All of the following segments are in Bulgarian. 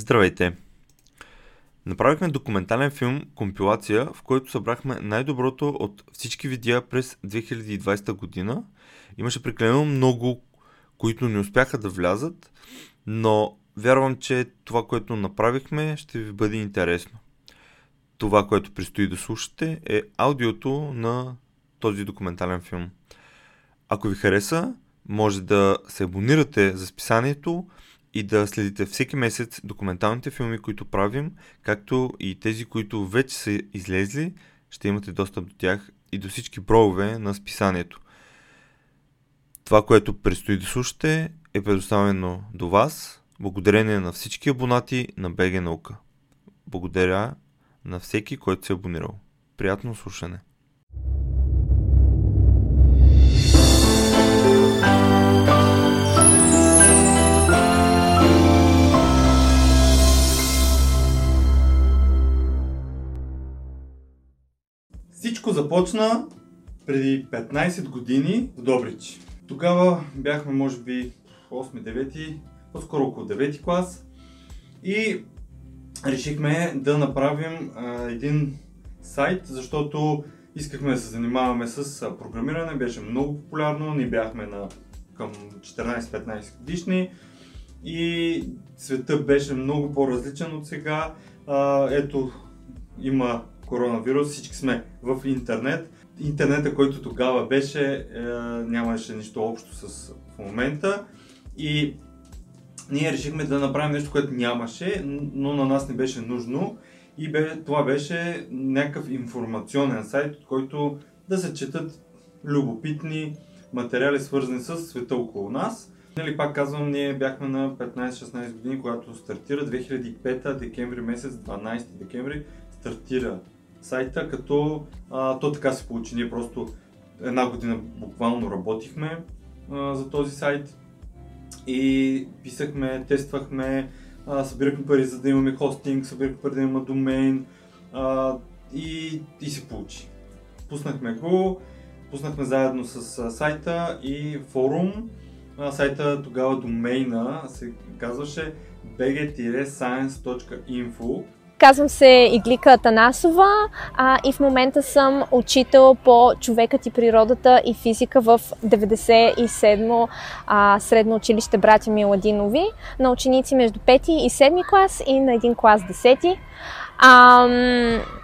Здравейте! Направихме документален филм компилация, в който събрахме най-доброто от всички видеа през 2020 година. Имаше прекалено много, които не успяха да влязат, но вярвам, че това, което направихме, ще ви бъде интересно. Това, което предстои да слушате, е аудиото на този документален филм. Ако ви хареса, може да се абонирате за списанието и да следите всеки месец документалните филми, които правим, както и тези, които вече са излезли, ще имате достъп до тях и до всички броеве на списанието. Това, което предстои да слушате, е предоставено до вас, благодарение на всички абонати на БГ Наука. Благодаря на всеки, който се е абонирал. Приятно слушане! Всичко започна преди 15 години в Добрич. Тогава бяхме, може би, 8-9, по-скоро около 9 клас и решихме да направим а, един сайт, защото искахме да се занимаваме с програмиране, беше много популярно, ние бяхме на към 14-15 годишни и света беше много по-различен от сега. А, ето, има коронавирус, всички сме в интернет. Интернета, който тогава беше, е, нямаше нищо общо с в момента и ние решихме да направим нещо, което нямаше, но на нас не беше нужно и бе, това беше някакъв информационен сайт, от който да се четат любопитни материали, свързани с света около нас. Нали, пак казвам, ние бяхме на 15-16 години, когато стартира 2005 декември месец, 12 декември стартира сайта, като а, то така се получи. Ние просто една година буквално работихме а, за този сайт и писахме, тествахме, а, събирахме пари за да имаме хостинг, събирахме пари да имаме домейн а, и, и се получи. Пуснахме го, пуснахме заедно с а, сайта и форум. А, сайта тогава домейна се казваше bg-science.info Казвам се Иглика Атанасова а, и в момента съм учител по човекът и природата и физика в 97-мо средно училище Братя Миладинови на ученици между 5 и 7 клас и на един клас 10. А,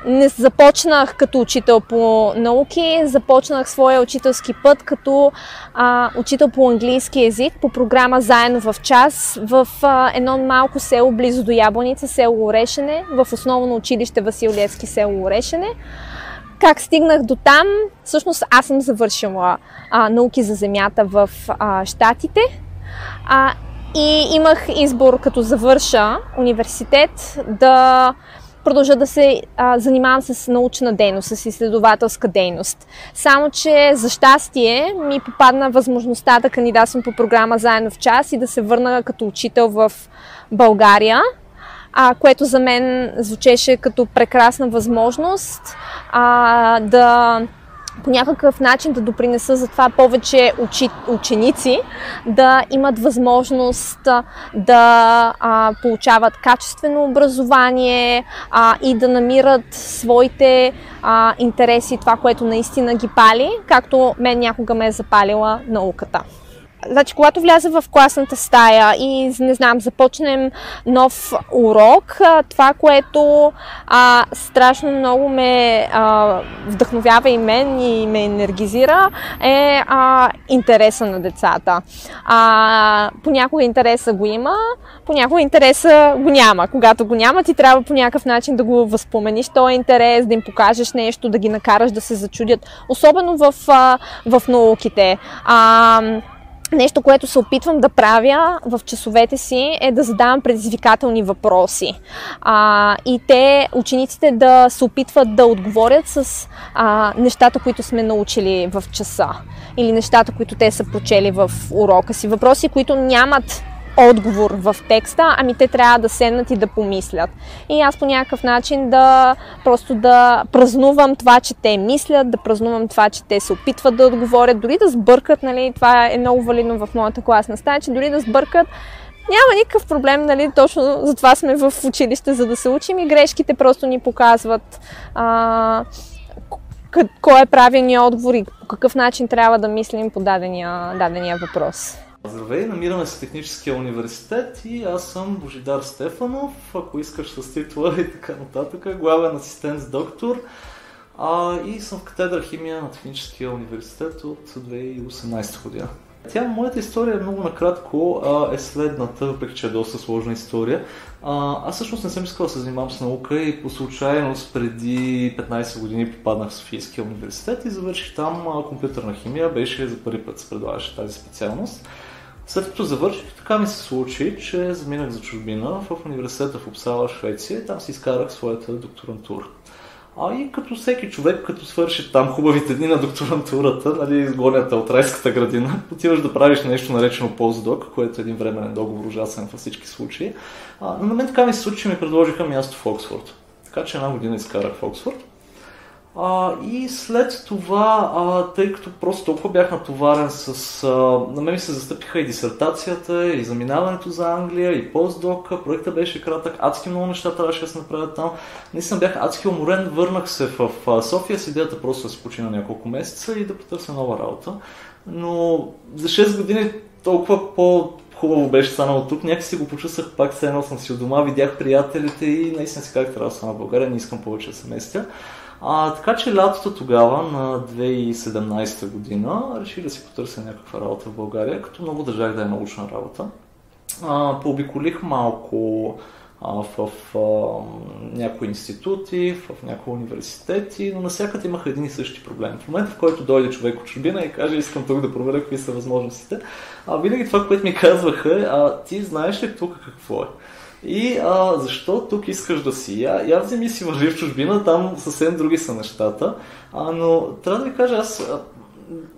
не започнах като учител по науки, започнах своя учителски път като а, учител по английски язик по програма Заедно в час в а, едно малко село близо до Ябланица, село Орешене, в основно училище Васил Левски, село Орешене. Как стигнах до там? Всъщност аз съм завършила а, науки за земята в а, Штатите. И имах избор като завърша университет да продължа да се а, занимавам с научна дейност, с изследователска дейност. Само, че за щастие ми попадна възможността да кандидатствам по програма Заедно в час и да се върна като учител в България, а, което за мен звучеше като прекрасна възможност а, да по някакъв начин да допринеса за това повече учи, ученици да имат възможност да а, получават качествено образование а, и да намират своите а, интереси, това, което наистина ги пали, както мен някога ме е запалила науката. Значи, когато вляза в класната стая и, не знам, започнем нов урок, това, което а, страшно много ме а, вдъхновява и мен и ме енергизира, е а, интереса на децата. А, понякога интереса го има, понякога интереса го няма. Когато го няма, ти трябва по някакъв начин да го възпомениш този интерес, да им покажеш нещо, да ги накараш да се зачудят. Особено в, в науките. А, Нещо, което се опитвам да правя в часовете си е да задавам предизвикателни въпроси. А, и те, учениците, да се опитват да отговорят с а, нещата, които сме научили в часа. Или нещата, които те са прочели в урока си. Въпроси, които нямат отговор в текста, ами те трябва да седнат и да помислят. И аз по някакъв начин да просто да празнувам това, че те мислят, да празнувам това, че те се опитват да отговорят, дори да сбъркат, нали, това е много валидно в моята класна стая, че дори да сбъркат, няма никакъв проблем, нали, точно затова сме в училище, за да се учим и грешките просто ни показват а, кой е правилният отговор и по какъв начин трябва да мислим по дадения, дадения въпрос. Здравей, намираме се в Техническия университет и аз съм Божидар Стефанов, ако искаш с титла и така нататък, главен асистент с доктор а, и съм в катедра химия на Техническия университет от 2018 година. Тя, моята история много накратко а, е следната, въпреки че е доста сложна история. А, аз всъщност не съм искал да се занимавам с наука и по случайност преди 15 години попаднах в Софийския университет и завърших там а, компютърна химия. Беше за първи път се предлагаше тази специалност. След като завърших, така ми се случи, че заминах за чужбина в университета в Upsala, Швеция там си изкарах своята докторантура. А и като всеки човек, като свърши там хубавите дни на докторантурата, нали, изгонята от райската градина, отиваш да правиш нещо наречено постдок, което е един временен договор, ужасен във всички случаи. А, но на мен така ми се случи, че ми предложиха място в Оксфорд. Така че една година изкарах в Оксфорд. А, и след това, а, тъй като просто толкова бях натоварен с... А, на мен ми се застъпиха и дисертацията, и заминаването за Англия, и постдока. Проектът беше кратък, адски много неща трябваше да се направят там. Наистина бях адски уморен, върнах се в, в София с идеята просто да се почина няколко месеца и да потърся нова работа. Но за 6 години толкова по хубаво беше станало тук. Някакси го почувствах пак, все едно съм си от дома, видях приятелите и наистина си казах, трябва да съм в България, не искам повече да се местя. А, така че лятото тогава, на 2017 година, реших да си потърся някаква работа в България, като много държах да е научна работа. А, пообиколих малко а, в, а, някои институти, в, някои университети, но навсякъде имаха един и същи проблем. В момента, в който дойде човек от чужбина и каже, искам тук да проверя какви са възможностите, а, винаги това, което ми казваха е, а ти знаеш ли тук какво е? И а, защо тук искаш да си? Я, я вземи си мъжи в чужбина, там съвсем други са нещата. А, но трябва да ви кажа, аз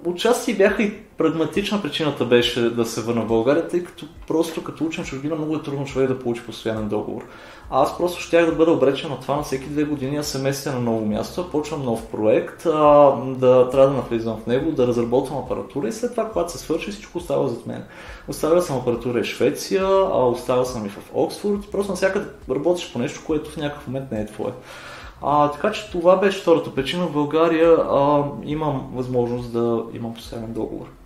отчасти бяха и прагматична причината беше да се върна в България, тъй като просто като учен чужбина много е трудно човек да получи постоянен договор. А аз просто щях да бъда обречен на това на всеки две години аз се местя на ново място, почвам нов проект, а, да трябва да навлизам в него, да разработвам апаратура и след това, когато се свърши, всичко остава зад мен. Оставил съм апаратура в Швеция, а оставил съм и в Оксфорд, просто навсякъде работиш по нещо, което в някакъв момент не е твое. А, така че това беше втората причина. В България а, имам възможност да имам постоянен договор.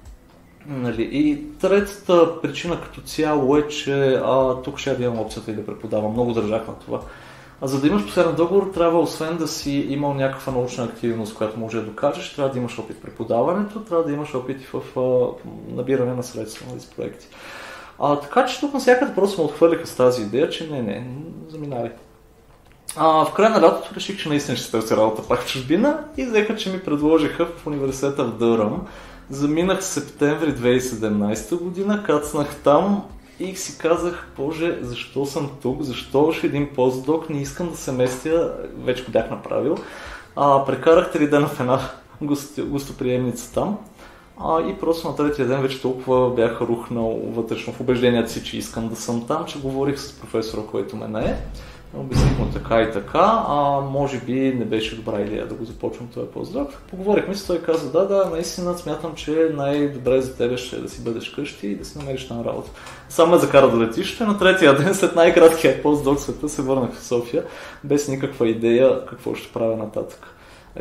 Нали? И третата причина като цяло е, че а, тук ще да имам опцията и да преподавам. Много държах на това. А за да имаш последен договор, трябва освен да си имал някаква научна активност, която може да докажеш, трябва да имаш опит в преподаването, трябва да имаш опит и в а, набиране на средства нали, с проекти. А, така че тук навсякъде просто ме отхвърлиха с тази идея, че не, не, заминавай. А, в края на лятото реших, че наистина ще търся работа пак в чужбина и взеха, че ми предложиха в университета в Дъръм Заминах септември 2017 година, кацнах там и си казах, боже, защо съм тук, защо още един постдок, не искам да се местя, вече го бях направил. А, прекарах три дена в една гостоприемница там. А, и просто на третия ден вече толкова бях рухнал вътрешно в убеждението си, че искам да съм там, че говорих с професора, който ме не е. Обясних така и така, а може би не беше добра идея да го започвам този поздрав. Поговорихме си, той каза, да, да, наистина смятам, че най-добре за тебе ще е да си бъдеш къщи и да си намериш там работа. Само ме закара до летище, на третия ден след най-краткия постдок света се върнах в София, без никаква идея какво ще правя нататък.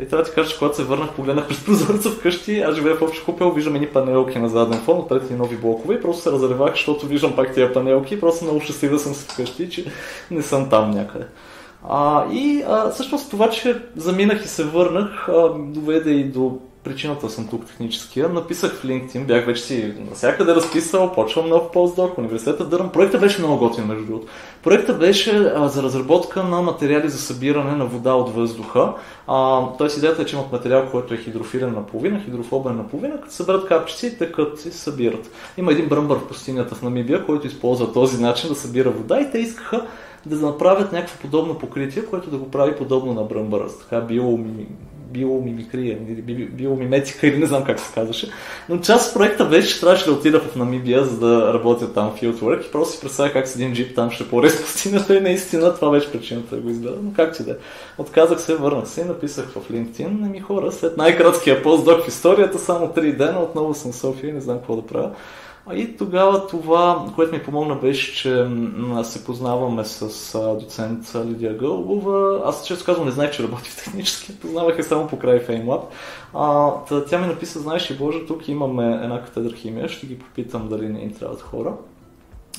И трябва да ти кажа, че когато се върнах, погледнах през прозореца вкъщи, аз живея в общ купел, виждам едни панелки на заден фон, отпред и нови блокове и просто се разревах, защото виждам пак тия панелки и просто много щастлив да съм вкъщи, че не съм там някъде. А, и а, всъщност това, че заминах и се върнах, а, доведе и до причината съм тук техническия. Написах в LinkedIn, бях вече си навсякъде разписал, почвам нов постдок, университета Дъръм. Проектът беше много готин, между другото. Проектът беше а, за разработка на материали за събиране на вода от въздуха. А, Тоест идеята е, че имат материал, който е хидрофилен наполовина, хидрофобен наполовина, като съберат капчици, тъкат и събират. Има един бръмбър в пустинята в Намибия, който използва този начин да събира вода и те искаха да направят някакво подобно покритие, което да го прави подобно на бръмбъра, така биомими, биомимикрия, биомиметика, или не знам как се казваше. Но част от проекта беше, че трябваше да отида в Намибия, за да работя там в fieldwork и просто си представя как с един джип там ще порез пустинята и наистина това беше причината да го избера. Но как ти да е. Отказах се, върнах се и написах в LinkedIn, ми хора, след най-краткия постдок в историята, само 3 дена, отново съм София и не знам какво да правя. И тогава това, което ми помогна беше, че се познаваме с доцент Лидия Гълбова. Аз често казвам, не знаех, че работи в технически, познавах я само покрай FameLab. А, тя ми написа, знаеш ли Боже, тук имаме една катедра химия, ще ги попитам дали не им трябват хора.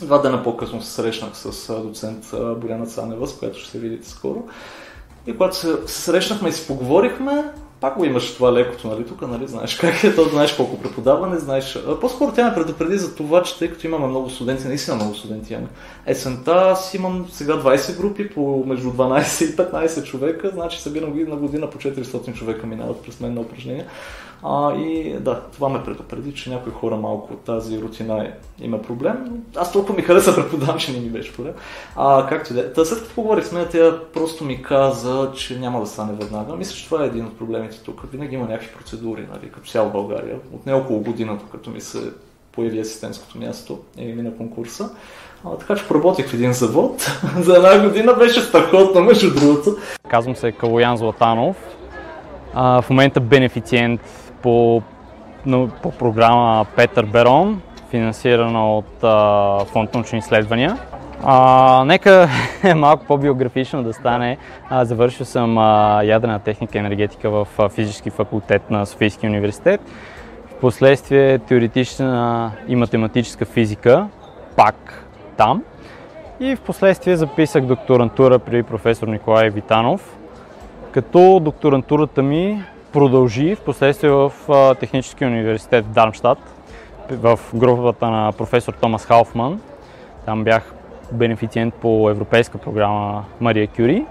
Два дена по-късно се срещнах с доцент Боряна Цанева, с която ще се видите скоро. И когато се срещнахме и си поговорихме, пак го имаш това лекото, нали, тук, нали, знаеш как е, то знаеш колко преподаване, знаеш. По-скоро тя ме предупреди за това, че тъй като имаме много студенти, наистина много студенти имаме. Есента аз имам сега 20 групи по между 12 и 15 човека, значи събирам на година по 400 човека минават през мен на упражнения. А, и да, това ме предупреди, че някои хора малко от тази рутина има проблем. Аз толкова ми хареса преподавам, че не ми беше проблем. А, както и да е. След като поговорих с мен, тя просто ми каза, че няма да стане веднага. Мисля, че това е един от проблемите тук. Винаги има някакви процедури, нали, като цяло България. От не около година, като ми се появи асистентското място и мина конкурса. А, така че поработих в един завод. За една година беше страхотно, между другото. Казвам се Калоян Златанов. А, в момента бенефициент по, по програма Петър Берон, финансирана от а, Фонд научни изследвания. А, нека е малко по-биографично да стане. А, завършил съм а, ядрена техника и енергетика в а, физически факултет на Софийския университет. Впоследствие теоретична и математическа физика, пак там. И в последствие записах докторантура при професор Николай Витанов, като докторантурата ми продължи в последствие в Техническия университет в Дармштадт, в групата на професор Томас Халфман. Там бях бенефициент по европейска програма Мария Кюри.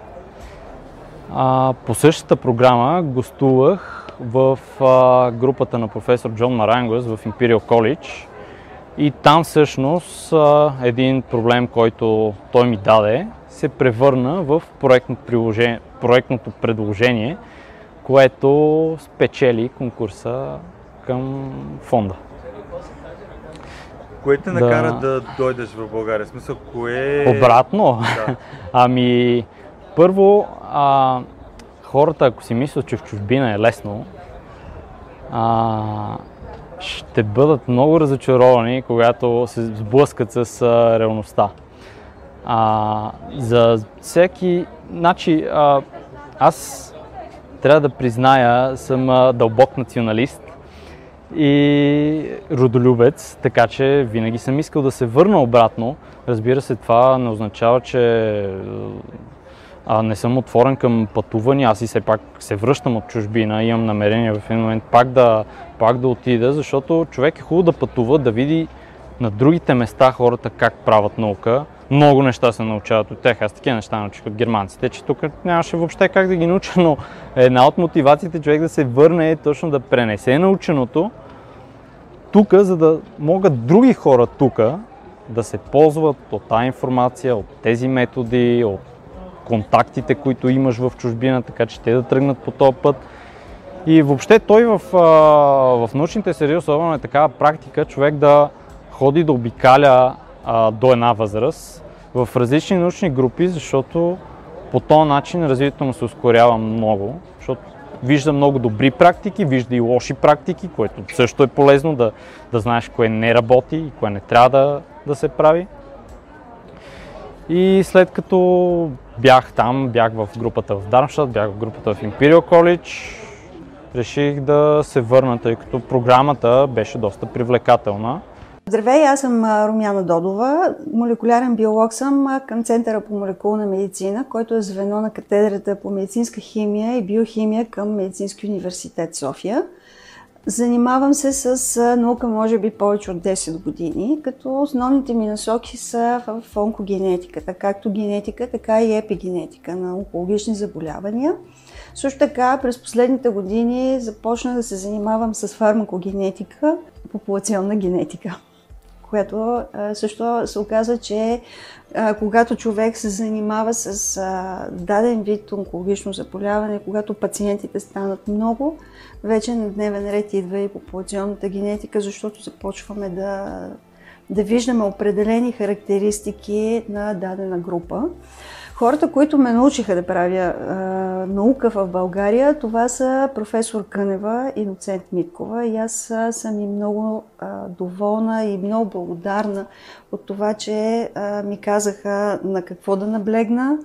А, по същата програма гостувах в а, групата на професор Джон Марангос в Imperial College. И там всъщност а, един проблем, който той ми даде, се превърна в проектното предложение, което спечели конкурса към фонда. Кое те накара да, да дойдеш в България? В смисъл, кое... Обратно? Да. ами, първо, а, хората, ако си мислят, че в чужбина е лесно, а, ще бъдат много разочаровани, когато се сблъскат с а, реалността. А, за всеки... Значи, а, аз трябва да призная, съм дълбок националист и родолюбец, така че винаги съм искал да се върна обратно. Разбира се, това не означава, че а, не съм отворен към пътувания. Аз и все пак се връщам от чужбина, имам намерение в един момент пак да, пак да отида, защото човек е хубаво да пътува, да види на другите места хората как правят наука. Много неща се научават от тях. Аз такива неща научих от германците, че тук нямаше въобще как да ги науча, но една от мотивациите човек да се върне е точно да пренесе наученото тук, за да могат други хора тук да се ползват от тази информация, от тези методи, от контактите, които имаш в чужбина, така че те да тръгнат по този път. И въобще той в, в научните среди особено е такава практика човек да ходи да обикаля а, до една възраст в различни научни групи, защото по този начин развитието му се ускорява много, защото вижда много добри практики, вижда и лоши практики, което също е полезно да, да знаеш кое не работи и кое не трябва да, да се прави. И след като бях там, бях в групата в Дармштадт, бях в групата в Imperial College, реших да се върна, тъй като програмата беше доста привлекателна. Здравей, аз съм Румяна Додова. Молекулярен биолог съм към Центъра по молекулна медицина, който е звено на катедрата по медицинска химия и биохимия към Медицински университет София. Занимавам се с наука може би повече от 10 години, като основните ми насоки са в онкогенетиката, както генетика, така и епигенетика на онкологични заболявания. Също така през последните години започна да се занимавам с фармакогенетика, популационна генетика което също се оказва, че когато човек се занимава с даден вид онкологично заболяване, когато пациентите станат много, вече на дневен ред идва и популационната генетика, защото започваме да, да виждаме определени характеристики на дадена група Хората, които ме научиха да правя а, наука в България, това са професор Кънева и доцент Миткова. И аз съм и много а, доволна и много благодарна от това, че а, ми казаха на какво да наблегна,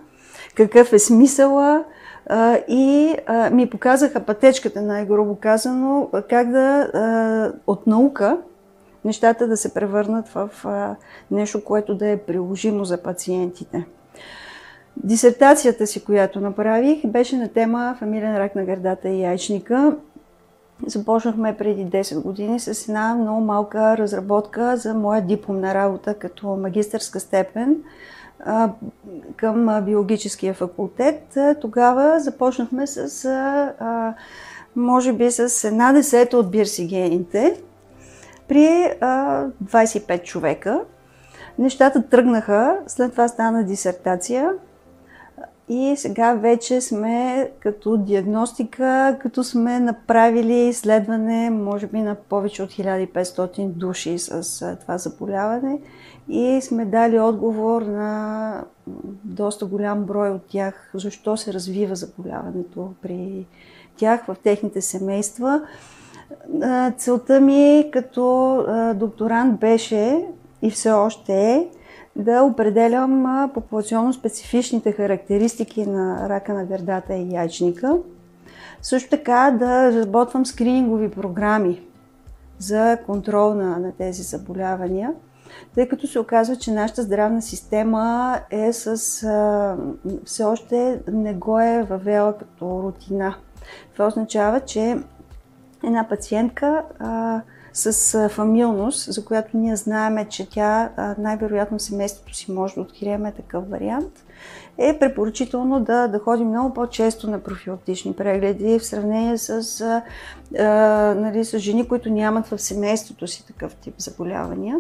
какъв е смисъла а, и а, ми показаха пътечката, най-грубо казано, как да а, от наука нещата да се превърнат в а, нещо, което да е приложимо за пациентите. Дисертацията си, която направих, беше на тема фамилен рак на гърдата и яйчника. Започнахме преди 10 години с една много малка разработка за моя дипломна работа като магистърска степен към биологическия факултет. Тогава започнахме с, може би, с една десета от бирсигените при а, 25 човека. Нещата тръгнаха, след това стана дисертация и сега вече сме като диагностика, като сме направили изследване, може би на повече от 1500 души с това заболяване и сме дали отговор на доста голям брой от тях, защо се развива заболяването при тях в техните семейства. Целта ми като докторант беше и все още е да определям популационно специфичните характеристики на рака на гърдата и яйчника. Също така да разработвам скринингови програми за контрол на, на тези заболявания, тъй като се оказва, че нашата здравна система е с, а, все още не го е въвела като рутина. Това означава, че една пациентка а, с фамилност, за която ние знаеме, че тя най-вероятно семейството си може да откриеме такъв вариант, е препоръчително да, да ходи много по-често на профилактични прегледи в сравнение с, а, нали, с жени, които нямат в семейството си такъв тип заболявания.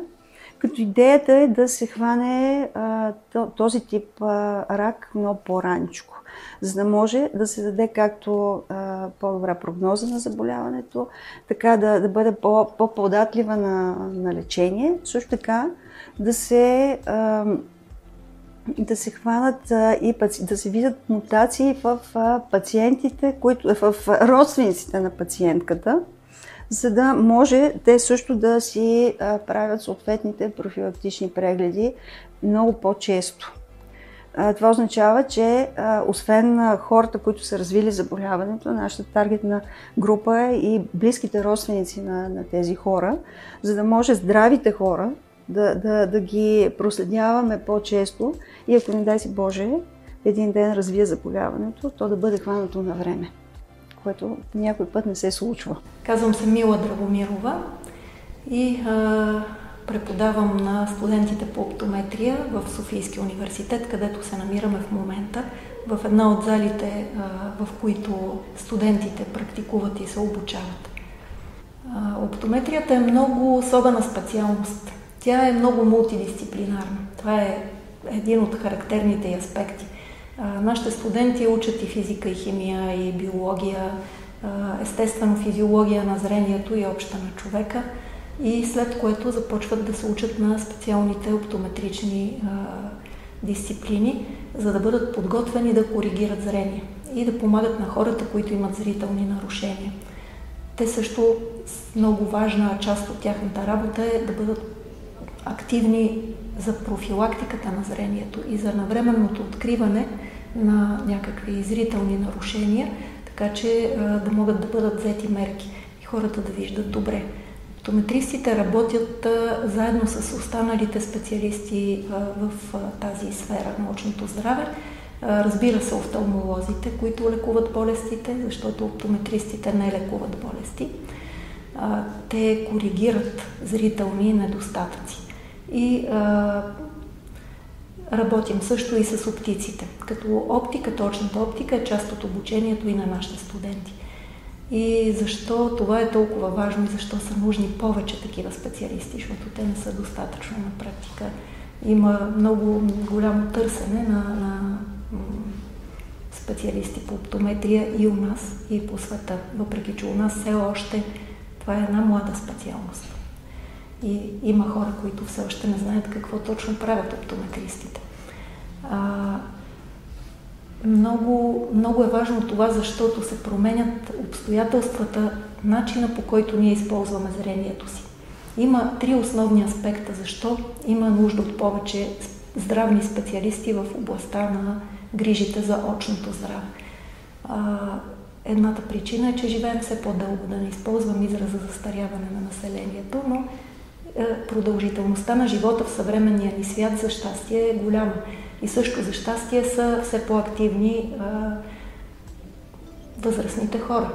Като идеята е да се хване а, този тип а, рак много по-раничко за да може да се даде както а, по-добра прогноза на заболяването, така да, да бъде по, по-податлива на, на лечение, също така да се, а, да се хванат а, и да се видят мутации в а, пациентите, които, в родствениците на пациентката, за да може те също да си правят съответните профилактични прегледи много по-често. Това означава, че освен хората, които са развили заболяването, нашата таргетна група е и близките родственици на, на тези хора, за да може здравите хора да, да, да ги проследяваме по-често и ако не дай си Боже, един ден развие заболяването, то да бъде хванато на време, което някой път не се случва. Казвам се Мила Драгомирова и Преподавам на студентите по оптометрия в Софийския университет, където се намираме в момента, в една от залите, в които студентите практикуват и се обучават. Оптометрията е много особена специалност. Тя е много мултидисциплинарна. Това е един от характерните аспекти. Нашите студенти учат и физика, и химия, и биология, естествено физиология на зрението и обща на човека – и след което започват да се учат на специалните оптометрични а, дисциплини, за да бъдат подготвени да коригират зрение и да помагат на хората, които имат зрителни нарушения. Те също, много важна част от тяхната работа е да бъдат активни за профилактиката на зрението и за навременното откриване на някакви зрителни нарушения, така че а, да могат да бъдат взети мерки и хората да виждат добре. Оптометристите работят а, заедно с останалите специалисти а, в а, тази сфера научното здраве. Разбира се, офталмолозите, които лекуват болестите, защото оптометристите не лекуват болести. Те коригират зрителни недостатъци. И работим също и с оптиците. Като оптика, точната оптика е част от обучението и на нашите студенти и защо това е толкова важно и защо са нужни повече такива специалисти, защото те не са достатъчно на практика. Има много голямо търсене на, на специалисти по оптометрия и у нас, и по света, въпреки че у нас все още това е една млада специалност. И има хора, които все още не знаят какво точно правят оптометристите. А, много, много е важно това, защото се променят обстоятелствата, начина по който ние използваме зрението си. Има три основни аспекта, защо има нужда от повече здравни специалисти в областта на грижите за очното здраве. Едната причина е, че живеем все по-дълго, да не използвам израза застаряване на населението, но е, продължителността на живота в съвременния ни свят за щастие е голяма. И също за щастие са все по-активни а, възрастните хора.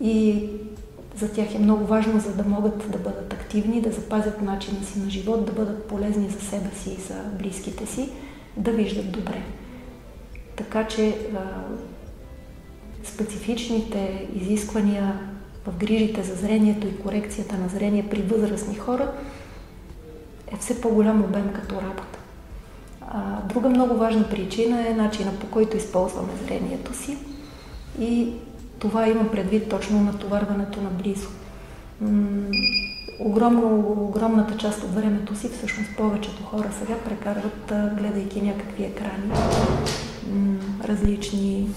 И за тях е много важно, за да могат да бъдат активни, да запазят начина си на живот, да бъдат полезни за себе си и за близките си, да виждат добре. Така че а, специфичните изисквания в грижите за зрението и корекцията на зрение при възрастни хора е все по-голям обем като работа. А, друга много важна причина е начина по който използваме зрението си и това има предвид точно натоварването на близо. огромно, огромната част от времето си, всъщност повечето хора сега прекарват, гледайки някакви екрани, различни,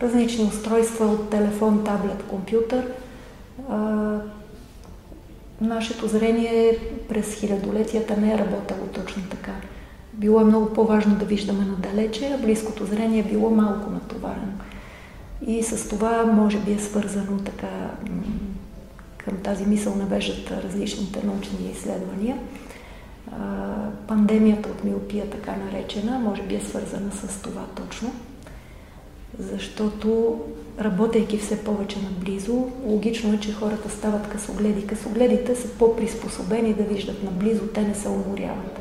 различни устройства от телефон, таблет, компютър. Нашето зрение през хилядолетията не е работело точно така. Било е много по-важно да виждаме надалече, а близкото зрение е било малко натоварено. И с това може би е свързано така към тази мисъл навеждат различните научни изследвания. Пандемията от миопия, така наречена, може би е свързана с това точно. Защото работейки все повече наблизо, логично е, че хората стават късогледи. Късогледите са по-приспособени да виждат наблизо, те не се уморяват.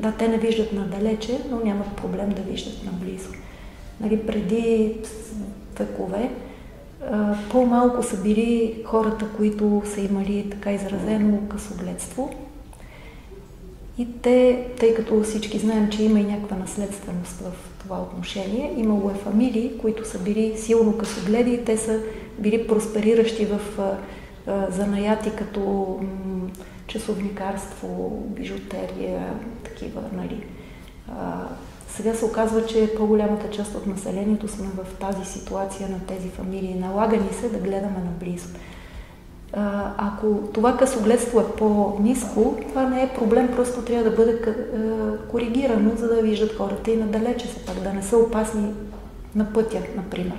Да, те не виждат надалече, но нямат проблем да виждат наблизо. Нали, преди векове, по-малко са били хората, които са имали така изразено късогледство. И те, тъй като всички знаем, че има и някаква наследственост в това отношение, имало е фамилии, които са били силно късогледи и те са били проспериращи в занаяти като часовникарство, бижутерия, такива, нали, сега се оказва, че по-голямата част от населението сме в тази ситуация на тези фамилии. Налага ни се да гледаме наблизо. Ако това късогледство е по-низко, това не е проблем, просто трябва да бъде коригирано, за да виждат хората и надалече се пак, да не са опасни на пътя, например.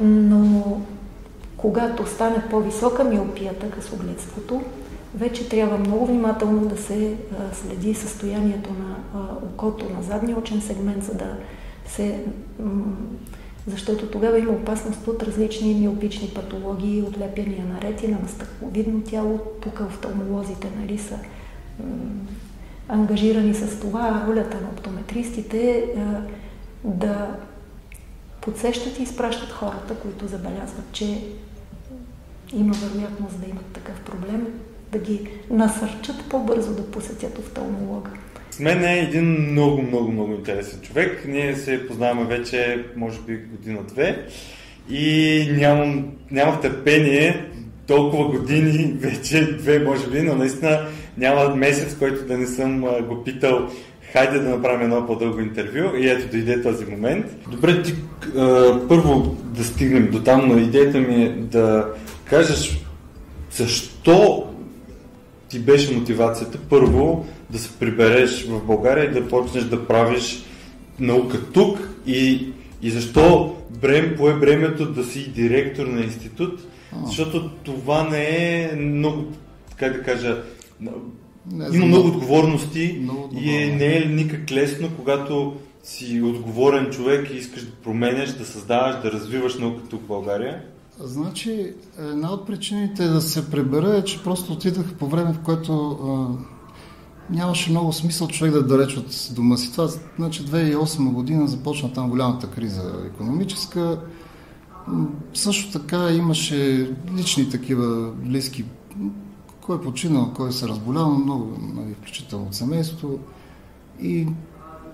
Но когато стане по-висока миопията, късогледството, вече трябва много внимателно да се следи състоянието на окото, на задния очен сегмент, за да се... Защото тогава има опасност от различни миопични патологии, отлепяния на ретина, на стъкловидно тяло. Тук офталмолозите нали, са ангажирани с това. Ролята на оптометристите е да подсещат и изпращат хората, които забелязват, че има вероятност да имат такъв проблем, да ги насърчат по-бързо да посетят офталмолога. С мен е един много, много, много интересен човек. Ние се познаваме вече, може би, година-две и нямам, нямах търпение толкова години, вече две, може би, но наистина няма месец, който да не съм го питал хайде да направим едно по-дълго интервю и ето дойде този момент. Добре, ти първо да стигнем до там, но идеята ми е да кажеш защо ти беше мотивацията първо да се прибереш в България и да почнеш да правиш наука тук и, и защо брем, пое бремето да си директор на институт, защото това не е много, как да кажа, не, има много отговорности много и е, не е никак лесно, когато си отговорен човек и искаш да променяш, да създаваш, да развиваш наука тук в България. Значи, една от причините да се пребера е, че просто отидах по време, в което а, нямаше много смисъл човек да е далеч от дома си. Това, значи 2008 година започна там голямата криза економическа. Също така имаше лични такива близки, кой е починал, кой се разболял, много, нали, включително от семейството. И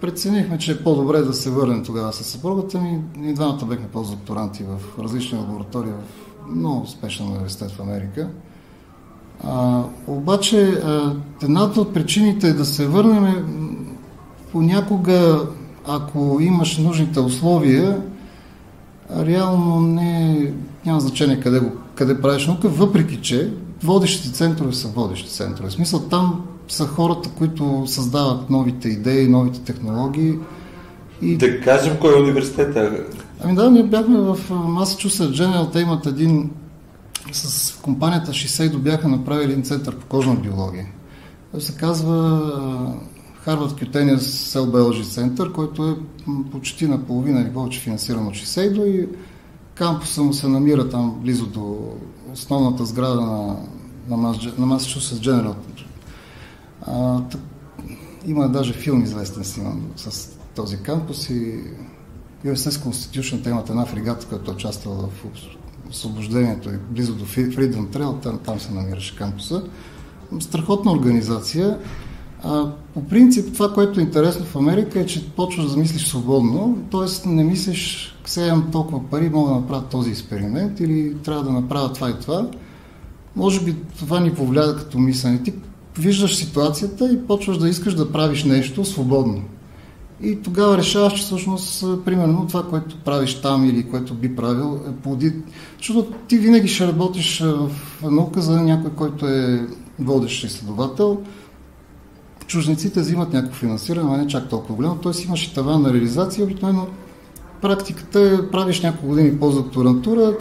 преценихме, че е по-добре да се върнем тогава с съпругата ми. Ние двамата бехме постдокторанти в различни лаборатории в много успешен университет в Америка. А, обаче, а, едната от причините е да се върнем понякога ако имаш нужните условия, реално не, няма значение къде, го, къде правиш наука, въпреки че водещите центрове са водещи центрове. В смисъл там са хората, които създават новите идеи, новите технологии. И... Да кажем кой е университета. Ами да, ние бяхме в Massachusetts General, те имат един с компанията Shiseido бяха направили един център по кожна биология. Той се казва Harvard Cutaneous Cell Biology Center, който е почти наполовина или повече финансиран от Shiseido и кампуса му се намира там близо до основната сграда на, на, на Massachusetts General. А, тък, има даже филм известен сниман с този кампус и USS Constitution, те имат една фрегата, която е участвала в освобождението и близо до Freedom Trail, там, там се намираше кампуса. Страхотна организация. А, по принцип, това, което е интересно в Америка е, че почваш да мислиш свободно, т.е. не мислиш, сега имам толкова пари, мога да направя този експеримент или трябва да направя това и това. Може би това ни повлияе като мислене. Ти виждаш ситуацията и почваш да искаш да правиш нещо свободно. И тогава решаваш, че всъщност, примерно, това, което правиш там или което би правил, е плоди. Защото ти винаги ще работиш в наука за някой, който е водещ изследовател. Чужниците взимат някакво финансиране, но не чак толкова голямо. Т.е. имаш и това на реализация. Обикновено практиката е, правиш няколко години по-докторантура,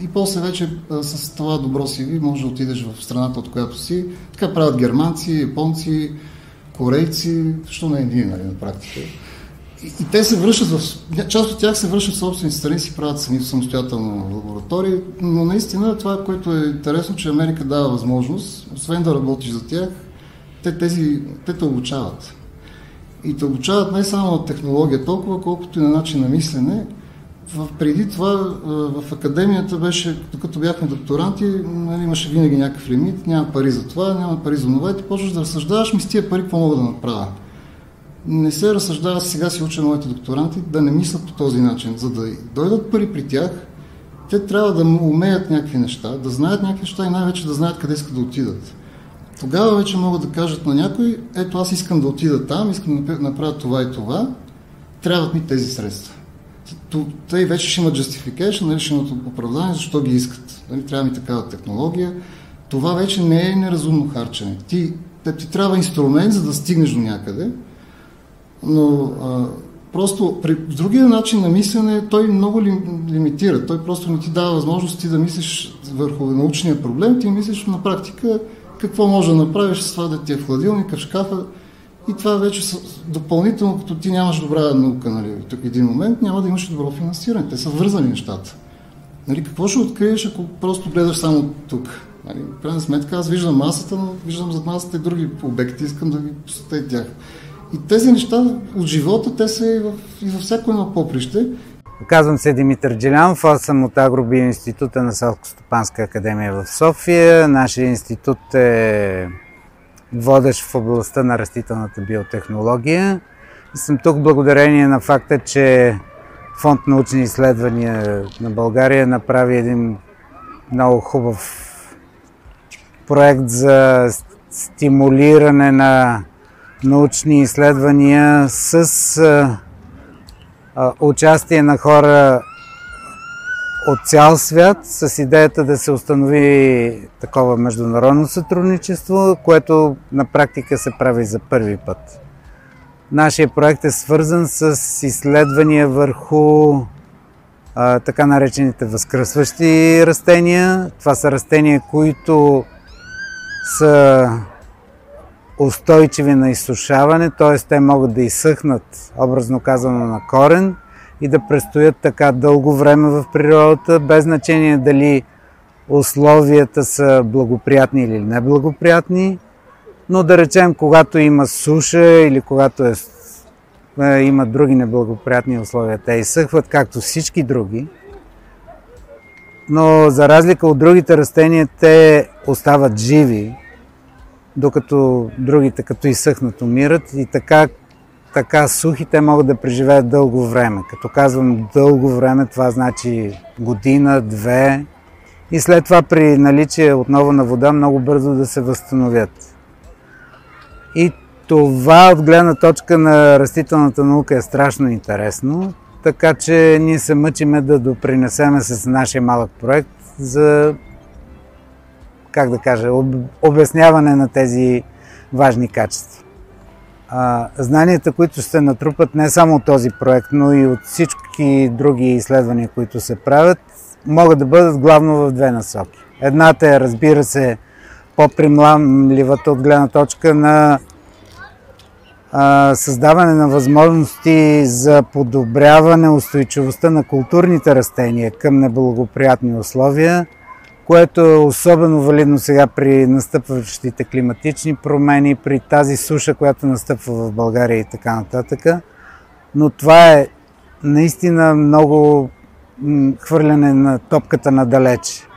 и после вече с това добро си ви може да отидеш в страната, от която си. Така правят германци, японци, корейци, защо не един, нали, на практика. И, и те се връщат в... Част от тях се връщат в собствените страни, си правят сами самостоятелно лаборатории, но наистина това, което е интересно, че Америка дава възможност, освен да работиш за тях, те, тези, те те обучават. И те обучават не само на технология, толкова колкото и на начин на мислене, в, преди това в академията беше, докато бяхме докторанти, нали, имаше винаги някакъв лимит, няма пари за това, няма пари за това и ти почваш да разсъждаваш, ми с тия пари какво мога да направя. Не се разсъждава, сега си уча моите докторанти да не мислят по този начин. За да дойдат пари при тях, те трябва да умеят някакви неща, да знаят някакви неща и най-вече да знаят къде искат да отидат. Тогава вече могат да кажат на някой, ето аз искам да отида там, искам да направя това и това, трябват ми тези средства те вече ще имат justification, нали, ще имат оправдание, защо ги искат. Нали, трябва ми такава технология. Това вече не е неразумно харчене. Ти, те, ти трябва инструмент, за да стигнеш до някъде, но а, просто при другия начин на мислене той много ли, лимитира. Той просто не ти дава възможност ти да мислиш върху научния проблем, ти мислиш на практика какво може да направиш с това да ти е в хладилника, в шкафа, и това вече допълнително, като ти нямаш добра наука, нали, тук един момент, няма да имаш добро финансиране. Те са вързани нещата. Нали, какво ще откриеш, ако просто гледаш само тук? Нали, в крайна сметка аз виждам масата, но виждам зад масата и други обекти, искам да ги посетя тях. И тези неща от живота, те са и, в, и във всяко едно поприще. Казвам се Димитър Джилянов, аз съм от Агробиоинститута на Селско-стопанска академия в София. Нашия институт е водещ в областта на растителната биотехнология. Съм тук благодарение на факта, че Фонд научни изследвания на България направи един много хубав проект за стимулиране на научни изследвания с участие на хора от цял свят с идеята да се установи такова международно сътрудничество, което на практика се прави за първи път. Нашия проект е свързан с изследвания върху а, така наречените възкръсващи растения. Това са растения, които са устойчиви на изсушаване, т.е. те могат да изсъхнат, образно казано, на корен и да престоят така дълго време в природата, без значение дали условията са благоприятни или неблагоприятни. Но да речем, когато има суша или когато е, е, има други неблагоприятни условия, те изсъхват, както всички други. Но за разлика от другите растения, те остават живи, докато другите като изсъхнат умират и така така сухи, те могат да преживеят дълго време. Като казвам дълго време, това значи година, две и след това при наличие отново на вода много бързо да се възстановят. И това от гледна точка на растителната наука е страшно интересно, така че ние се мъчиме да допринесеме с нашия малък проект за, как да кажа, об, обясняване на тези важни качества. А, знанията, които ще натрупат не само този проект, но и от всички други изследвания, които се правят, могат да бъдат главно в две насоки. Едната е, разбира се, по-примламливата от гледна точка на а, създаване на възможности за подобряване устойчивостта на културните растения към неблагоприятни условия, което е особено валидно сега при настъпващите климатични промени, при тази суша, която настъпва в България и така нататък. Но това е наистина много хвърляне на топката надалеч.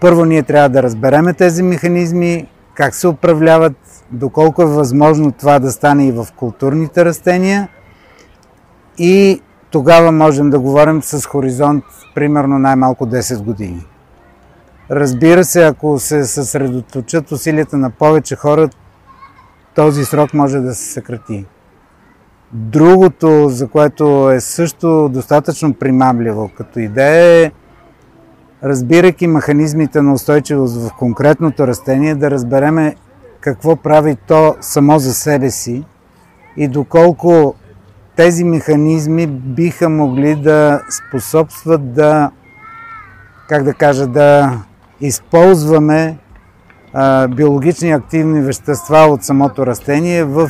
Първо ние трябва да разбереме тези механизми, как се управляват, доколко е възможно това да стане и в културните растения и тогава можем да говорим с хоризонт примерно най-малко 10 години. Разбира се, ако се съсредоточат усилията на повече хора, този срок може да се съкрати. Другото, за което е също достатъчно примамливо като идея е, разбирайки механизмите на устойчивост в конкретното растение, да разбереме какво прави то само за себе си и доколко тези механизми биха могли да способстват да, как да кажа, да използваме а, биологични активни вещества от самото растение в,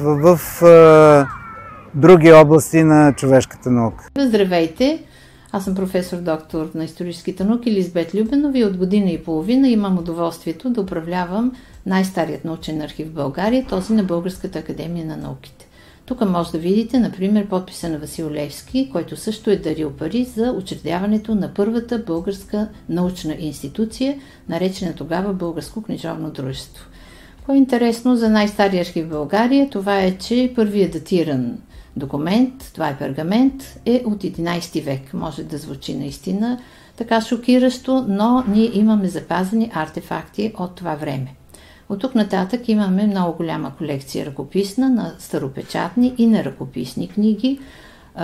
в, в а, други области на човешката наука. Здравейте! Аз съм професор доктор на историческите науки Лизбет Любенова и от година и половина имам удоволствието да управлявам най-старият научен архив в България, този на Българската академия на науките. Тук може да видите, например, подписа на Васил Левски, който също е дарил пари за учредяването на първата българска научна институция, наречена тогава Българско книжовно дружество. Кое е интересно за най-стария архив в България, това е, че първият датиран документ, това е пергамент, е от 11 век. Може да звучи наистина така шокиращо, но ние имаме запазени артефакти от това време. От тук нататък имаме много голяма колекция ръкописна на старопечатни и на ръкописни книги.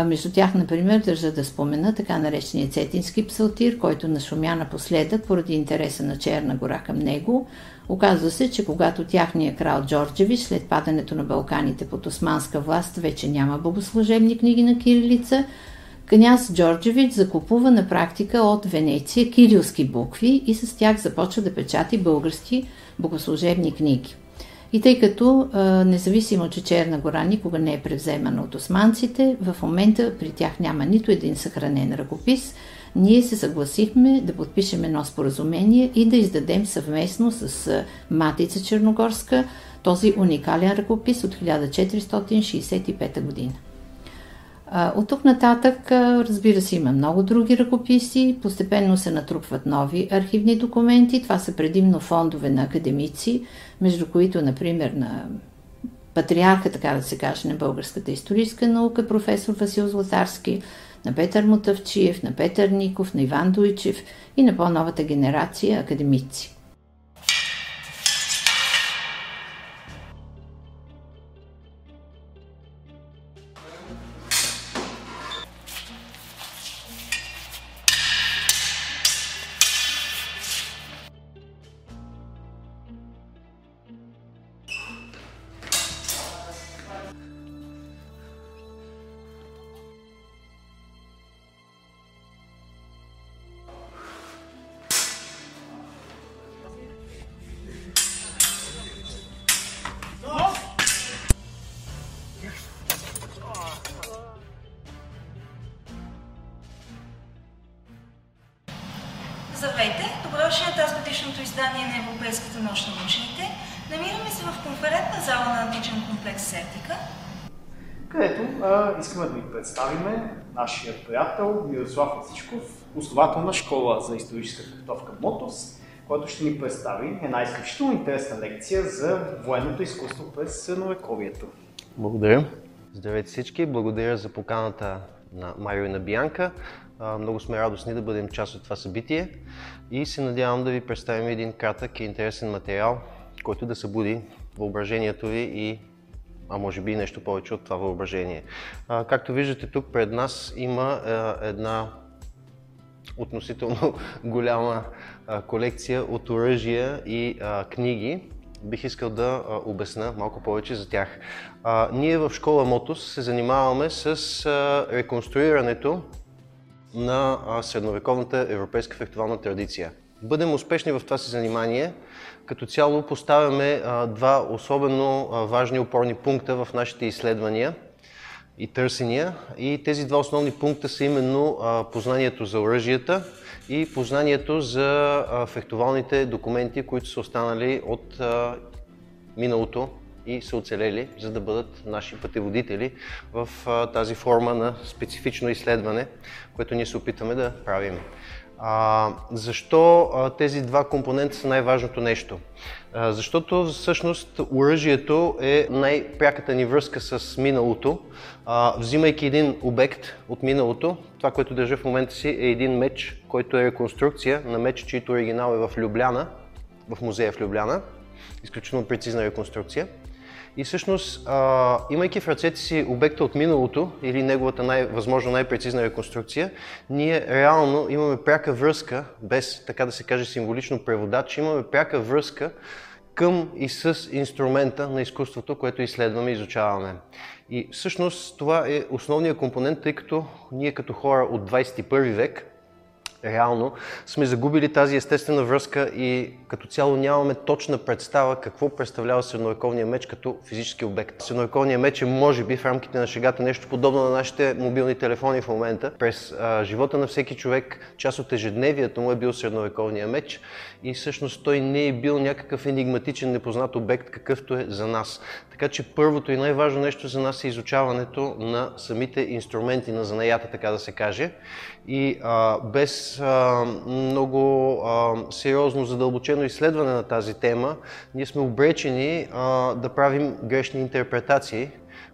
Между тях, например, държа да спомена така наречения Цетински псалтир, който нашумя напоследък поради интереса на Черна гора към него. Оказва се, че когато тяхния крал Джорджевич след падането на Балканите под османска власт вече няма богослужебни книги на кирилица, княз Джорджевич закупува на практика от Венеция кирилски букви и с тях започва да печати български богослужебни книги. И тъй като, независимо, че Черна гора никога не е превземана от османците, в момента при тях няма нито един съхранен ръкопис, ние се съгласихме да подпишем едно споразумение и да издадем съвместно с Матица Черногорска този уникален ръкопис от 1465 година. От тук нататък, разбира се, има много други ръкописи. Постепенно се натрупват нови архивни документи. Това са предимно фондове на академици, между които, например, на патриарха, така да се каже, на българската историческа наука, професор Васил Златарски, на Петър Мотавчиев, на Петър Ников, на Иван Дойчев и на по-новата генерация академици. Приятел Мирослав Ласичков, основател на школа за историческа подготовка МОТОС, който ще ни представи една изключително интересна лекция за военното изкуство през средновековието. Благодаря. Здравейте всички, благодаря за поканата на Майо и на Бианка. Много сме радостни да бъдем част от това събитие и се надявам да ви представим един кратък и интересен материал, който да събуди въображението ви и а може би нещо повече от това въображение. А, както виждате тук пред нас има а, една относително голяма а, колекция от оръжия и а, книги. Бих искал да а, обясна малко повече за тях. А, ние в школа Мотос се занимаваме с а, реконструирането на средновековната европейска фехтовална традиция. Бъдем успешни в това си занимание, като цяло поставяме а, два особено а, важни опорни пункта в нашите изследвания и търсения. И тези два основни пункта са именно а, познанието за оръжията и познанието за фехтовалните документи, които са останали от миналото и са оцелели, за да бъдат наши пътеводители в тази форма на специфично изследване, което ние се опитваме да правим. А, защо а, тези два компонента са най-важното нещо? А, защото всъщност оръжието е най-пряката ни връзка с миналото. А, взимайки един обект от миналото, това, което държа в момента си е един меч, който е реконструкция на меч, чието оригинал е в Любляна, в музея в Любляна. Изключително прецизна реконструкция. И всъщност, а, имайки в ръцете си обекта от миналото или неговата най- възможно най-прецизна реконструкция, ние реално имаме пряка връзка, без така да се каже символично преводач, имаме пряка връзка към и с инструмента на изкуството, което изследваме и изучаваме. И всъщност това е основният компонент, тъй като ние като хора от 21 век реално сме загубили тази естествена връзка и като цяло нямаме точна представа какво представлява средновековния меч като физически обект. Средновековният меч е може би в рамките на шегата нещо подобно на нашите мобилни телефони в момента. През а, живота на всеки човек част от ежедневието му е бил средновековния меч и всъщност той не е бил някакъв енигматичен непознат обект, какъвто е за нас. Така че първото и най-важно нещо за нас е изучаването на самите инструменти на занаята, така да се каже. И а, без много сериозно задълбочено изследване на тази тема, ние сме обречени да правим грешни интерпретации,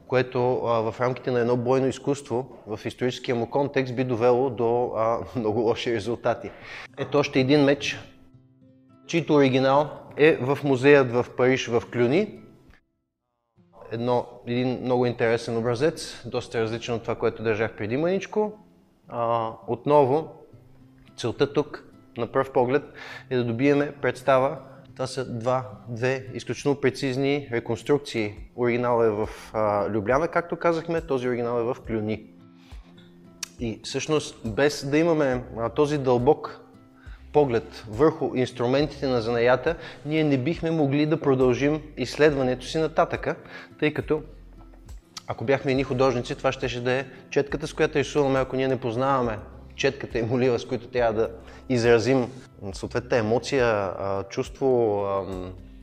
което в рамките на едно бойно изкуство в историческия му контекст би довело до много лоши резултати. Ето още един меч, чийто оригинал е в музеят в Париж в Клюни. Едно, един много интересен образец, доста различен от това, което държах преди маничко. А, отново, целта тук, на пръв поглед, е да добиеме представа. Това са два, две изключително прецизни реконструкции. Оригинал е в а, Любляна, както казахме, този оригинал е в Клюни. И всъщност, без да имаме а, този дълбок поглед върху инструментите на занаята, ние не бихме могли да продължим изследването си нататъка, тъй като ако бяхме едни художници, това ще да е четката, с която рисуваме, ако ние не познаваме четката и молива, с които трябва да изразим съответната емоция, чувство,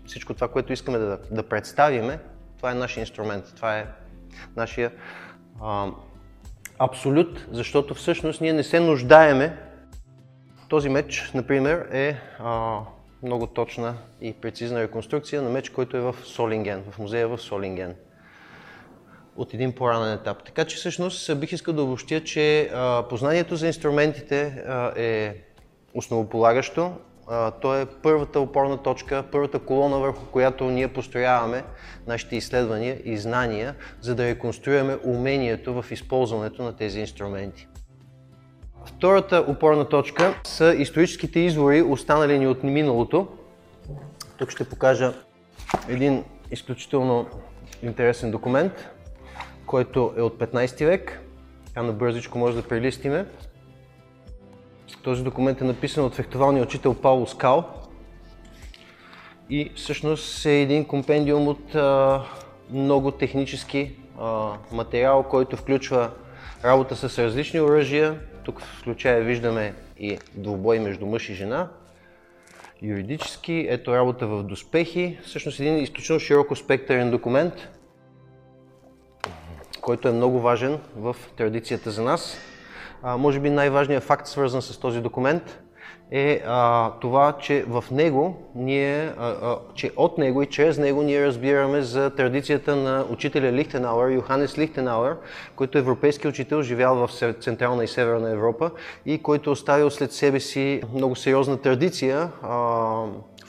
всичко това, което искаме да, да представиме, това е нашия инструмент, това е нашия а, абсолют, защото всъщност ние не се нуждаеме. Този меч, например, е а, много точна и прецизна реконструкция на меч, който е в Солинген, в музея в Солинген от един по-ранен етап. Така че всъщност бих искал да обобщя, че познанието за инструментите е основополагащо. А, то е първата опорна точка, първата колона, върху която ние построяваме нашите изследвания и знания, за да реконструираме умението в използването на тези инструменти. Втората опорна точка са историческите извори, останали ни от миналото. Тук ще покажа един изключително интересен документ който е от 15 век. Така набързичко може да прелистиме. Този документ е написан от фехтовалния учител Пауло Скал и всъщност е един компендиум от а, много технически а, материал, който включва работа с различни оръжия. Тук в случая виждаме и двубой между мъж и жена. Юридически, ето работа в доспехи. Всъщност един изключително широко спектърен документ, който е много важен в традицията за нас. А, може би най-важният факт, свързан с този документ, е а, това, че в него ние, а, а, че от него и чрез него ние разбираме за традицията на учителя Лихтенауър, Йоханес Лихтенауър, който е европейски учител, живял в Централна и Северна Европа и който оставил след себе си много сериозна традиция а,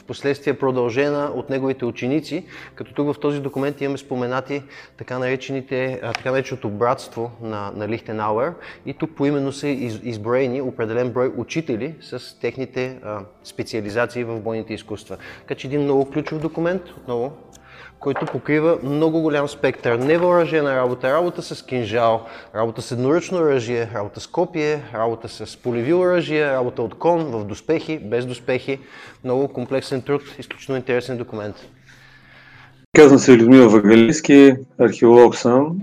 последствие продължена от неговите ученици, като тук в този документ имаме споменати така, наречените, така нареченото братство на, на Лихтенауер и тук поименно са из, изброени определен брой учители с техните специализации в бойните изкуства. Така че един много ключов документ, отново който покрива много голям спектър. Невъоръжена работа, работа с кинжал, работа с едноръчно оръжие, работа с копие, работа с полеви оръжие, работа от кон, в доспехи, без доспехи. Много комплексен труд, изключително интересен документ. Казвам се Людмила Вагалийски, археолог съм.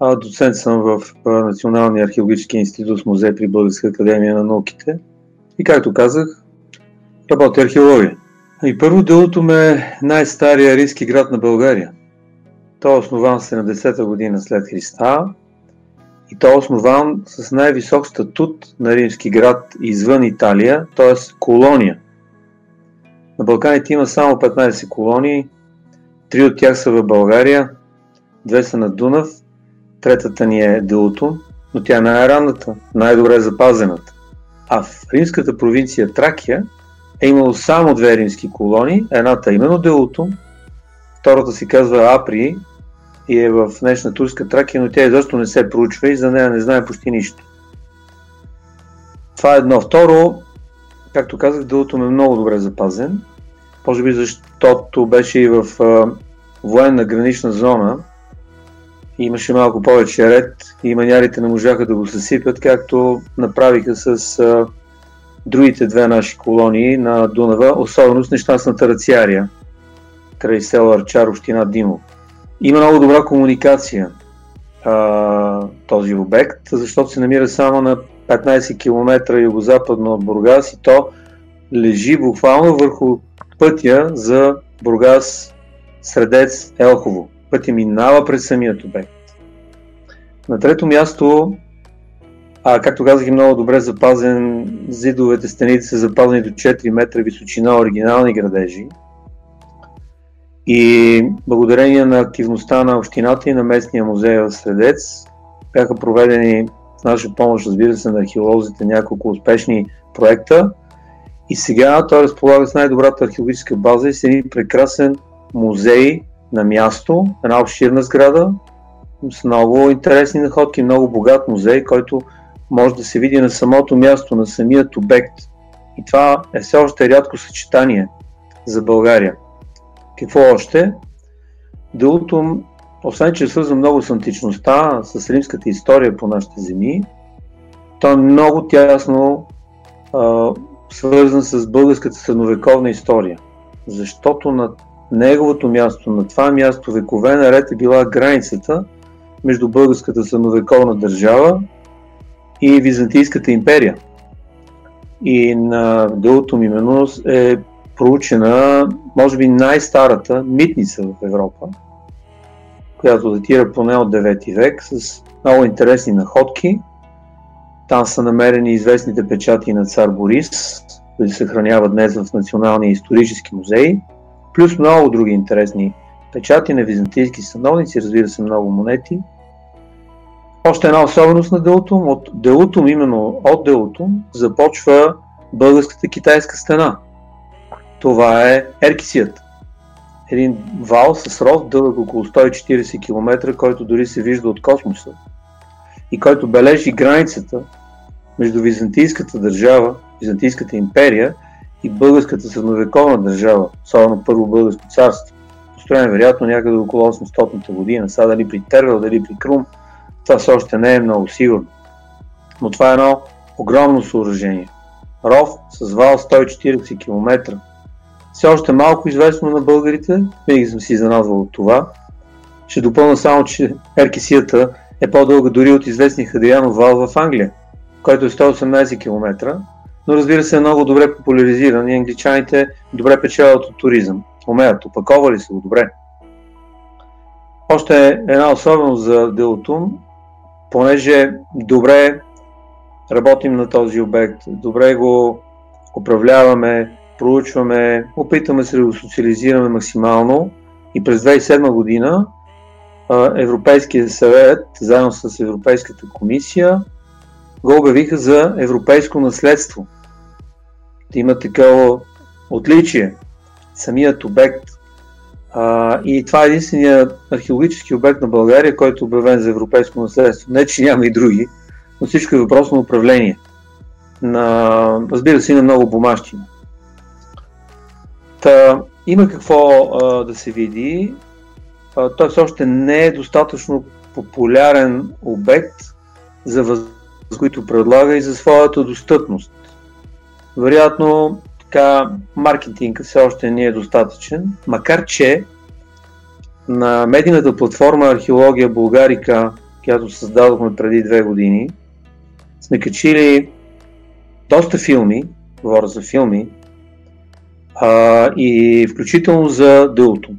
А доцент съм в Националния археологически институт с музей при Българска академия на науките. И както казах, работя археология. И първо Делутум е най-стария римски град на България. Той е основан 70-та година след Христа и той е основан с най-висок статут на римски град извън Италия, т.е. колония. На Балканите има само 15 колонии, три от тях са в България, две са на Дунав, третата ни е Делутум, но тя е най-ранната, най-добре запазената. А в римската провинция Тракия е имало само две римски колонии. Едната е именно Делутум, втората си казва Апри и е в днешна турска Тракия, но тя изобщо не се проучва и за нея не знае почти нищо. Това е едно. Второ, както казах, Делутум е много добре запазен. Може би защото беше и в военна гранична зона, имаше малко повече ред и манярите не можаха да го съсипят, както направиха с а, другите две наши колонии на Дунава, особено с нещастната Рациария, край села Арчар, община Димо. Има много добра комуникация а, този обект, защото се намира само на 15 км югозападно от Бургас и то лежи буквално върху пътя за Бургас Средец Елхово. Пътя минава през самият обект. На трето място а, както казах, е много добре запазен. Зидовете, стените са запазени до 4 метра височина, оригинални градежи. И благодарение на активността на общината и на местния музей в Средец бяха проведени с наша помощ, разбира се, на археолозите няколко успешни проекта. И сега той разполага с най-добрата археологическа база и с един прекрасен музей на място, една обширна сграда, с много интересни находки, много богат музей, който може да се види на самото място, на самият обект. И това е все още рядко съчетание за България. Какво още? Делото, освен че е свързан много с античността, с римската история по нашите земи, то е много тясно а, свързан с българската средновековна история. Защото на неговото място, на това място векове наред е била границата между българската средновековна държава и Византийската империя. И на Делото именно е проучена, може би, най-старата митница в Европа, която датира поне от 9 век, с много интересни находки. Там са намерени известните печати на цар Борис, които се съхраняват днес в Националния исторически музей, плюс много други интересни печати на византийски сановници, разбира се, много монети – още една особеност на Делутум. От Делутум, именно от Делутум, започва българската китайска стена. Това е Еркисият. Един вал с ров дълъг около 140 км, който дори се вижда от космоса и който бележи границата между Византийската държава, Византийската империя и българската средновековна държава, особено първо българско царство. Построен вероятно някъде около 800 година, сега дали при Тервел, дали при Крум, това все още не е много сигурно. Но това е едно огромно съоръжение. Ров с вал 140 км. Все още малко известно на българите, винаги съм си изненадвал от това. Ще допълна само, че Еркисията е по-дълга дори от известния Хадрианов вал в Англия, който е 118 км, но разбира се е много добре популяризиран и англичаните добре печелят от туризъм. Умеят, опаковали са го добре. Още една особеност за Делотун понеже добре работим на този обект, добре го управляваме, проучваме, опитваме се да го социализираме максимално и през 2007 година Европейския съвет, заедно с Европейската комисия, го обявиха за европейско наследство. Да има такова отличие самият обект. А, и това е единствения археологически обект на България, който е обявен за европейско наследство. Не, че няма и други, но всичко е въпрос на управление. На, разбира се, и на много бумащина. Та, има какво а, да се види. А, той все още не е достатъчно популярен обект за въз... които предлага и за своята достъпност. Вероятно, така, маркетинг все още не е достатъчен, макар че на медийната платформа Археология Българика, която създадохме преди две години, сме качили доста филми, говоря за филми, а, и включително за дълото.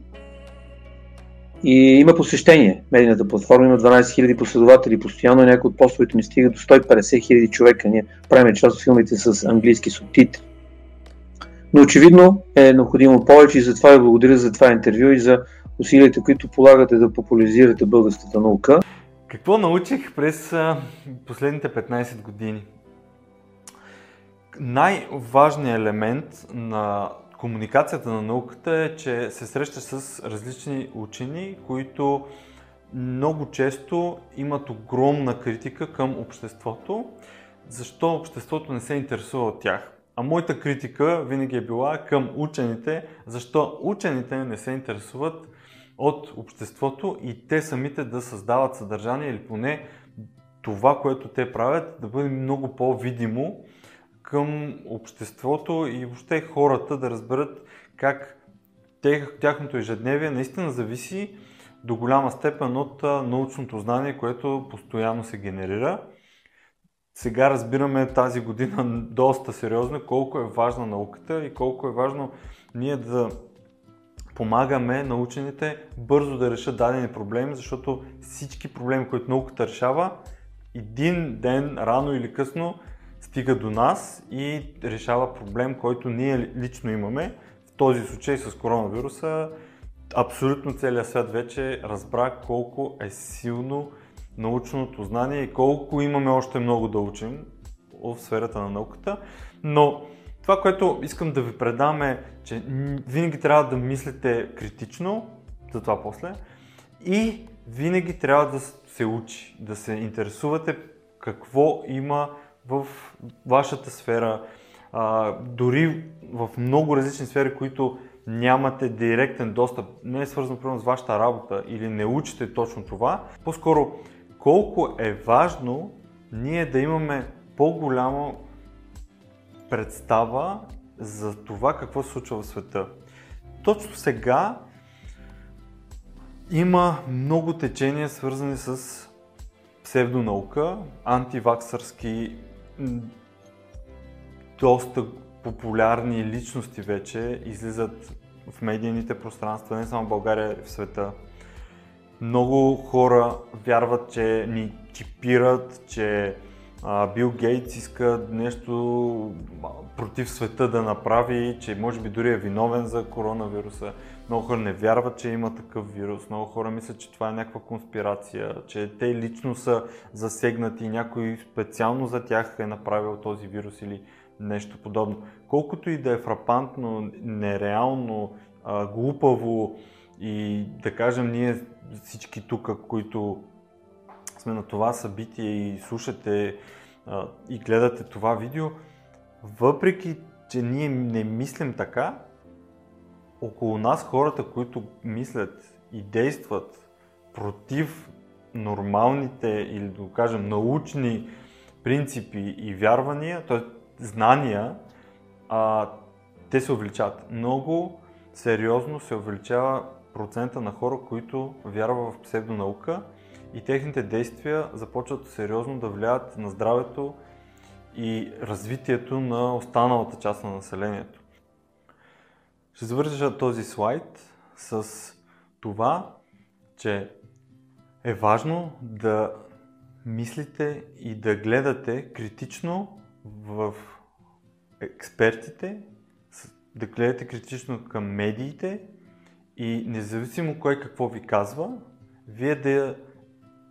И има посещение. Медийната платформа има 12 000 последователи. Постоянно някои от постовете ми стига до 150 000 човека. Ние правим част от филмите с английски субтитри. Но очевидно е необходимо повече и затова ви благодаря за това интервю и за усилията, които полагате да популяризирате българската наука. Какво научих през последните 15 години? Най-важният елемент на комуникацията на науката е, че се среща с различни учени, които много често имат огромна критика към обществото, защо обществото не се интересува от тях. А моята критика винаги е била към учените, защо учените не се интересуват от обществото и те самите да създават съдържание или поне това, което те правят, да бъде много по-видимо към обществото и въобще хората да разберат как тяхното ежедневие наистина зависи до голяма степен от научното знание, което постоянно се генерира. Сега разбираме тази година доста сериозно колко е важна науката и колко е важно ние да помагаме на учените бързо да решат дадени проблеми, защото всички проблеми, които науката решава, един ден, рано или късно, стига до нас и решава проблем, който ние лично имаме. В този случай с коронавируса абсолютно целият свят вече разбра колко е силно научното знание и колко имаме още много да учим в сферата на науката. Но това, което искам да ви предам е, че винаги трябва да мислите критично, за това после, и винаги трябва да се учи, да се интересувате какво има в вашата сфера, а, дори в много различни сфери, които нямате директен достъп, не е свързано с вашата работа или не учите точно това, по-скоро колко е важно ние да имаме по-голяма представа за това какво се случва в света. Точно сега има много течения свързани с псевдонаука, антиваксърски доста популярни личности вече излизат в медийните пространства, не само в България, в света. Много хора вярват, че ни чипират, че Бил Гейтс иска нещо против света да направи, че може би дори е виновен за коронавируса. Много хора не вярват, че има такъв вирус. Много хора мислят, че това е някаква конспирация, че те лично са засегнати, някой специално за тях е направил този вирус или нещо подобно. Колкото и да е фрапантно, нереално, глупаво и да кажем ние всички тук, които сме на това събитие и слушате и гледате това видео, въпреки, че ние не мислим така, около нас хората, които мислят и действат против нормалните или да кажем научни принципи и вярвания, т.е. знания, а, те се увеличават. Много сериозно се увеличава процента на хора, които вярват в псевдонаука и техните действия започват сериозно да влияят на здравето и развитието на останалата част на населението. Ще завърша този слайд с това, че е важно да мислите и да гледате критично в експертите, да гледате критично към медиите и независимо кой какво ви казва, вие да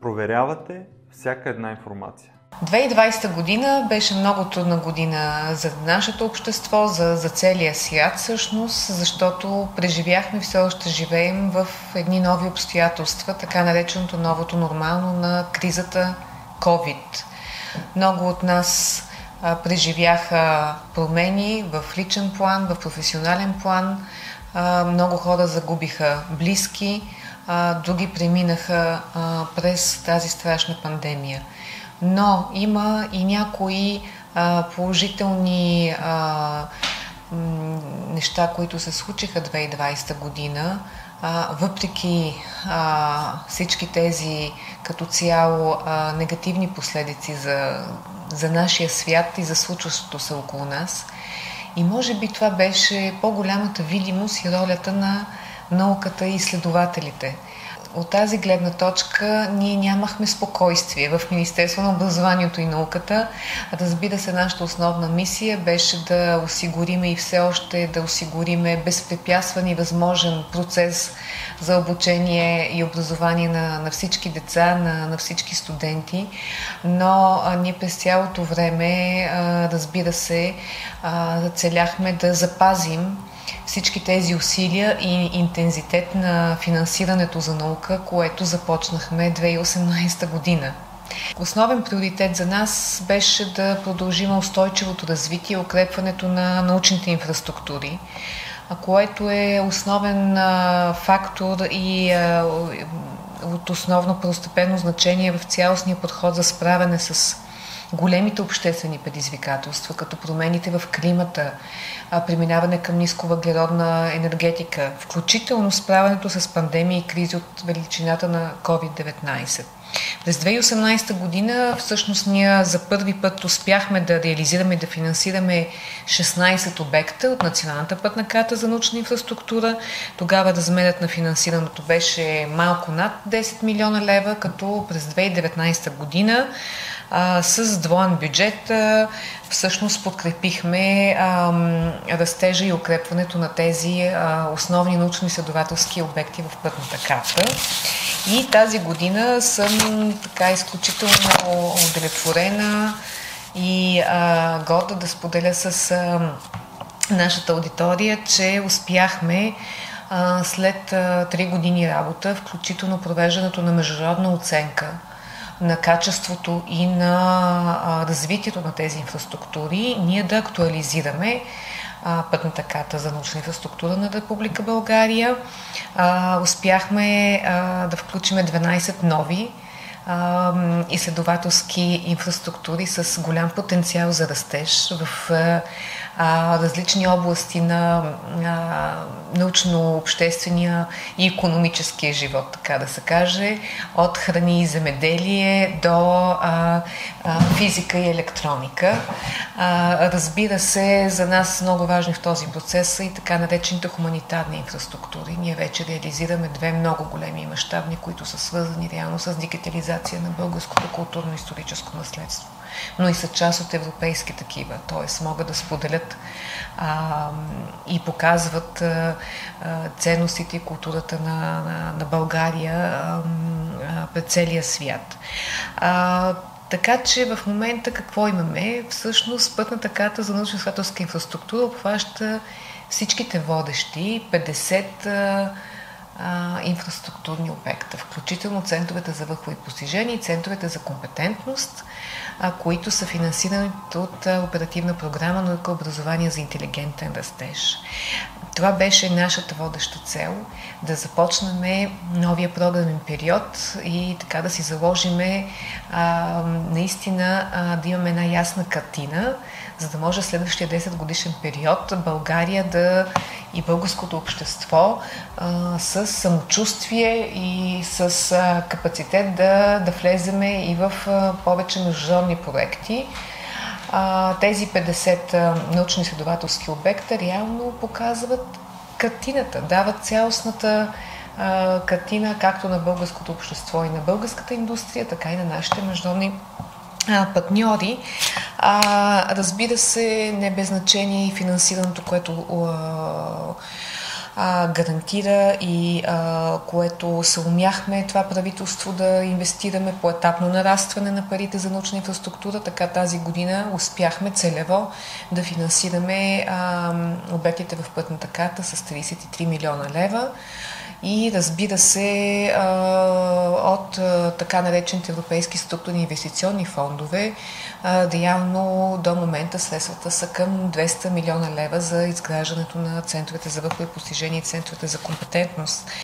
проверявате всяка една информация. 2020 година беше много трудна година за нашето общество, за, за целия свят всъщност, защото преживяхме, все още живеем в едни нови обстоятелства, така нареченото новото нормално на кризата COVID. Много от нас а, преживяха промени в личен план, в професионален план. Много хора загубиха близки, а, други преминаха а, през тази страшна пандемия. Но има и някои а, положителни а, неща, които се случиха 2020 година, а, въпреки а, всички тези като цяло а, негативни последици за, за нашия свят и за случващото се около нас. И може би това беше по-голямата видимост и ролята на науката и изследователите – от тази гледна точка ние нямахме спокойствие в Министерство на образованието и науката. Разбира се, нашата основна мисия беше да осигуриме и все още да осигуриме безпрепятстван и възможен процес за обучение и образование на, на всички деца, на, на всички студенти. Но а, ние през цялото време, а, разбира се, а, целяхме да запазим всички тези усилия и интензитет на финансирането за наука, което започнахме 2018 година. Основен приоритет за нас беше да продължим устойчивото развитие и укрепването на научните инфраструктури, което е основен фактор и от основно първостепенно значение в цялостния подход за справяне с големите обществени предизвикателства, като промените в климата, преминаване към нисковъглеродна енергетика, включително справянето с пандемии и кризи от величината на COVID-19. През 2018 година всъщност ние за първи път успяхме да реализираме и да финансираме 16 обекта от Националната пътна карта за научна инфраструктура. Тогава размерът на финансирането беше малко над 10 милиона лева, като през 2019 година а, с двоен бюджет а, всъщност подкрепихме а, растежа и укрепването на тези а, основни научно-изследователски обекти в пътната карта. И тази година съм така изключително удовлетворена и а, горда да споделя с а, нашата аудитория, че успяхме а, след 3 години работа, включително провеждането на международна оценка на качеството и на развитието на тези инфраструктури, ние да актуализираме пътната карта за научна инфраструктура на Република България. Успяхме да включиме 12 нови изследователски инфраструктури с голям потенциал за растеж в а, различни области на а, научно-обществения и економическия живот, така да се каже, от храни и земеделие до а, а, физика и електроника. А, разбира се, за нас много важни в този процес са и така наречените хуманитарни инфраструктури. Ние вече реализираме две много големи и мащабни, които са свързани реално с дигитализация на българското културно-историческо наследство но и са част от европейски такива, т.е. могат да споделят а, и показват а, ценностите и културата на, на, на България а, пред целия свят. А, така че в момента какво имаме? Всъщност пътната карта за научно-изследователска инфраструктура обхваща всичките водещи 50 а, а, инфраструктурни обекта, включително центровете за върхови постижения и центровете за компетентност, а, които са финансирани от оперативна програма Наука образование за интелигентен растеж. Това беше нашата водеща цел да започнем новия програмен период и така да си заложиме а, наистина а, да имаме една ясна картина, за да може следващия 10 годишен период България да и българското общество а, с самочувствие и с а, капацитет да, да влеземе и в а, повече международни проекти. А, тези 50 научно-изследователски обекта реално показват картината, дават цялостната а, картина както на българското общество и на българската индустрия, така и на нашите международни партньори. А, разбира се, не без значение и финансирането, което а, гарантира и а, което се умяхме това правителство да инвестираме по етапно нарастване на парите за научна инфраструктура, така тази година успяхме целево да финансираме а, обектите в пътната карта с 33 милиона лева и разбира се от така наречените европейски структурни инвестиционни фондове, реално до момента средствата са към 200 милиона лева за изграждането на центровете за върхови постижения и центровете за компетентност.